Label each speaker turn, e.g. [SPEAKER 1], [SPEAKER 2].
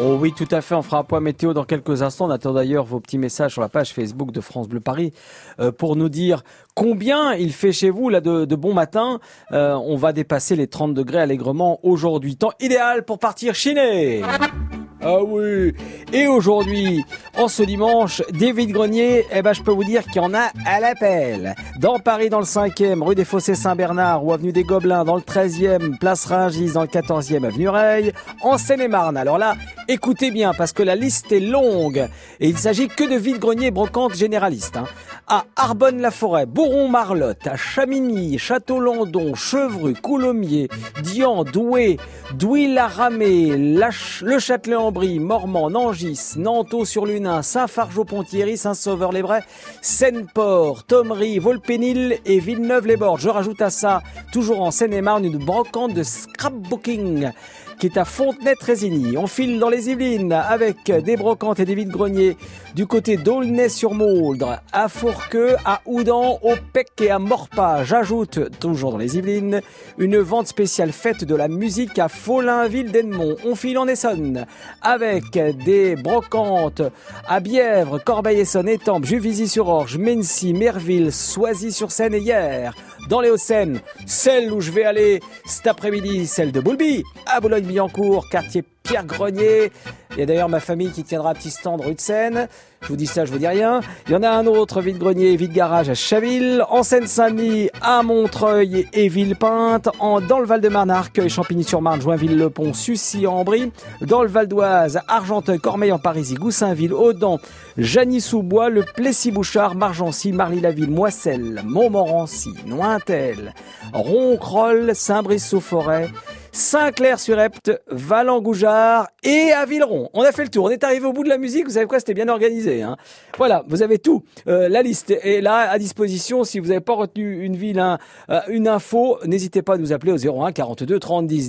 [SPEAKER 1] Oh oui, tout à fait. On fera un point météo dans quelques instants. On attend d'ailleurs vos petits messages sur la page Facebook de France Bleu Paris euh, pour nous dire combien il fait chez vous là de, bon matin. Euh, on va dépasser les 30 degrés allègrement aujourd'hui. Temps idéal pour partir chiner. Ah oui. Et aujourd'hui, en ce dimanche, David Grenier, eh ben, je peux vous dire qu'il y en a à l'appel. Dans Paris, dans le 5e, rue des Fossés Saint-Bernard ou avenue des Gobelins, dans le 13e, place Ringis, dans le 14e, avenue Reille, en Seine-et-Marne. Alors là, écoutez bien, parce que la liste est longue. Et il s'agit que de vide-grenier brocante généraliste. Hein. À Arbonne-la-Forêt, Bourron-Marlotte, à Chamigny, Château-Landon, Chevru, Coulommiers, Dian, Douai, Douy-la-Ramée, Le Châtelet-en-Brie, Mormant, Nangis, Nanteau-sur-Lunin, Saint-Fargeau-Pontieri, Saint-Sauveur-les-Brais, Seine-Port, Thomery, Volpénil et Villeneuve-les-Bordes. Je rajoute à ça, toujours en Seine-et-Marne, une brocante de scrapbooking est à Fontenay-Trésigny. On file dans les Yvelines avec des brocantes et des vides greniers du côté d'Aulnay-sur-Mauldre, à Fourqueux, à Oudan, au Pec et à Morpas. J'ajoute, toujours dans les Yvelines, une vente spéciale faite de la musique à Follainville d'Edmont. On file en Essonne avec des brocantes à Bièvre, Corbeil-Essonne, Étampes, Juvisy-sur-Orge, Mency, Merville, Soisy-sur-Seine et hier. Dans les Hauts-Seine, celle où je vais aller cet après-midi, celle de Boulby, à Boulogne-Billancourt, quartier Pierre Grenier. Il y a d'ailleurs ma famille qui tiendra petit stand rue de Seine. Je vous dis ça, je vous dis rien. Il y en a un autre, vide-grenier, vide-garage à Chaville, en Seine-Saint-Denis, à Montreuil et Villepinte, en, dans le Val-de-Marne, Champigny-sur-Marne, Joinville-le-Pont, Sucy-en-Brie, dans le Val d'Oise, Argenteuil, Cormeil en Parisie, Goussainville, Audan, Jany-sous-Bois, le Plessis-Bouchard, Margency, Marly-la-Ville, Moisselles, Montmorency, Nointel, Roncroll, Saint-Brice-sous-Forêt, Saint-Clair-sur-Epte, Valengoujard et à. On a fait le tour. On est arrivé au bout de la musique. Vous savez quoi C'était bien organisé. Hein voilà, vous avez tout. Euh, la liste est là à disposition. Si vous n'avez pas retenu une ville, euh, une info, n'hésitez pas à nous appeler au 01 42 30 10.